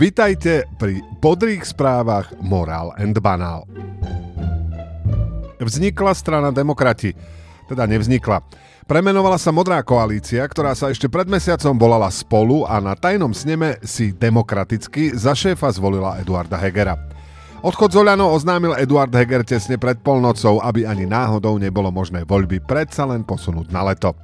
Vitajte pri bodrých správach Moral and Banal. Vznikla strana Demokrati. Teda nevznikla. Premenovala sa Modrá koalícia, ktorá sa ešte pred mesiacom volala Spolu a na tajnom sneme si demokraticky za šéfa zvolila Eduarda Hegera. Odchod z Oľano oznámil Eduard Heger tesne pred polnocou, aby ani náhodou nebolo možné voľby predsa len posunúť na leto.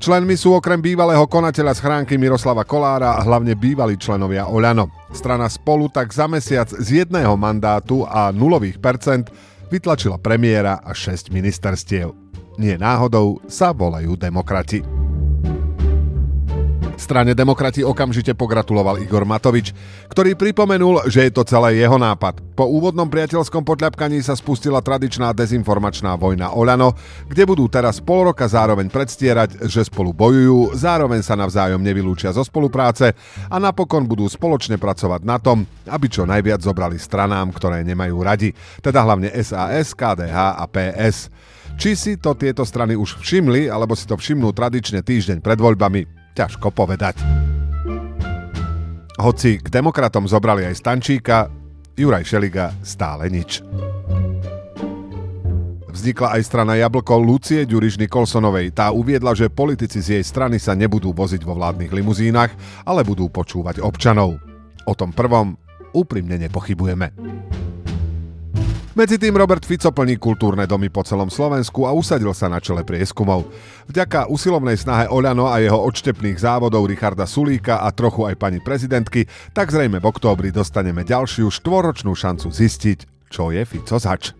Členmi sú okrem bývalého konateľa schránky Miroslava Kolára hlavne bývalí členovia Oľano. Strana spolu tak za mesiac z jedného mandátu a nulových percent vytlačila premiéra a 6 ministerstiev. Nie náhodou sa volajú demokrati strane demokrati okamžite pogratuloval Igor Matovič, ktorý pripomenul, že je to celé jeho nápad. Po úvodnom priateľskom podľapkaní sa spustila tradičná dezinformačná vojna Oľano, kde budú teraz pol roka zároveň predstierať, že spolu bojujú, zároveň sa navzájom nevylúčia zo spolupráce a napokon budú spoločne pracovať na tom, aby čo najviac zobrali stranám, ktoré nemajú radi, teda hlavne SAS, KDH a PS. Či si to tieto strany už všimli, alebo si to všimnú tradične týždeň pred voľbami, ťažko povedať. Hoci k demokratom zobrali aj Stančíka, Juraj Šeliga stále nič. Vznikla aj strana Jablko Lucie Ďuriš Nikolsonovej. Tá uviedla, že politici z jej strany sa nebudú voziť vo vládnych limuzínach, ale budú počúvať občanov. O tom prvom úprimne nepochybujeme. Medzi tým Robert Fico plní kultúrne domy po celom Slovensku a usadil sa na čele prieskumov. Vďaka usilovnej snahe Oľano a jeho odštepných závodov Richarda Sulíka a trochu aj pani prezidentky, tak zrejme v októbri dostaneme ďalšiu štvoročnú šancu zistiť, čo je Fico zač.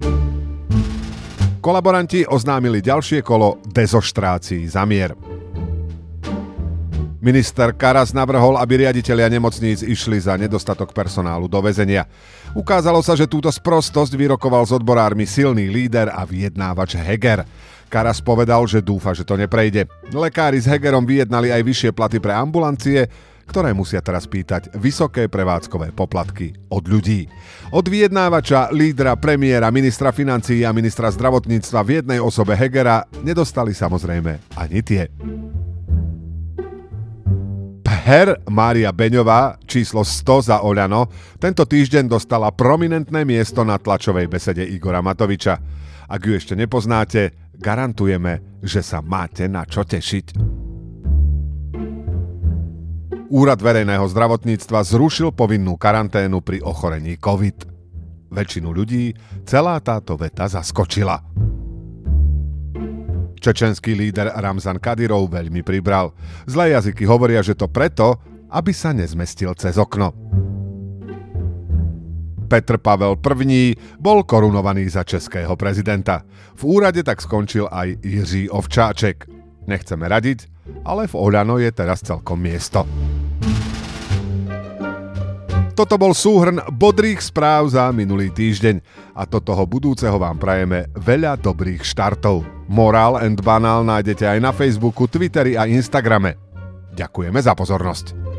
Kolaboranti oznámili ďalšie kolo dezoštrácií za mier. Minister Karas navrhol, aby riaditeľia nemocníc išli za nedostatok personálu do väzenia. Ukázalo sa, že túto sprostosť vyrokoval s odborármi silný líder a vyjednávač Heger. Karas povedal, že dúfa, že to neprejde. Lekári s Hegerom vyjednali aj vyššie platy pre ambulancie, ktoré musia teraz pýtať vysoké prevádzkové poplatky od ľudí. Od vyjednávača, lídra, premiéra, ministra financií a ministra zdravotníctva v jednej osobe Hegera nedostali samozrejme ani tie. Her Mária Beňová, číslo 100 za Oľano, tento týždeň dostala prominentné miesto na tlačovej besede Igora Matoviča. Ak ju ešte nepoznáte, garantujeme, že sa máte na čo tešiť. Úrad verejného zdravotníctva zrušil povinnú karanténu pri ochorení COVID. Väčšinu ľudí celá táto veta zaskočila. Čečenský líder Ramzan Kadyrov veľmi pribral. Zlé jazyky hovoria, že to preto, aby sa nezmestil cez okno. Petr Pavel I bol korunovaný za českého prezidenta. V úrade tak skončil aj Jiří Ovčáček. Nechceme radiť, ale v Oľano je teraz celkom miesto. Toto bol súhrn bodrých správ za minulý týždeň a do toho budúceho vám prajeme veľa dobrých štartov. Moral and Banal nájdete aj na Facebooku, Twitteri a Instagrame. Ďakujeme za pozornosť.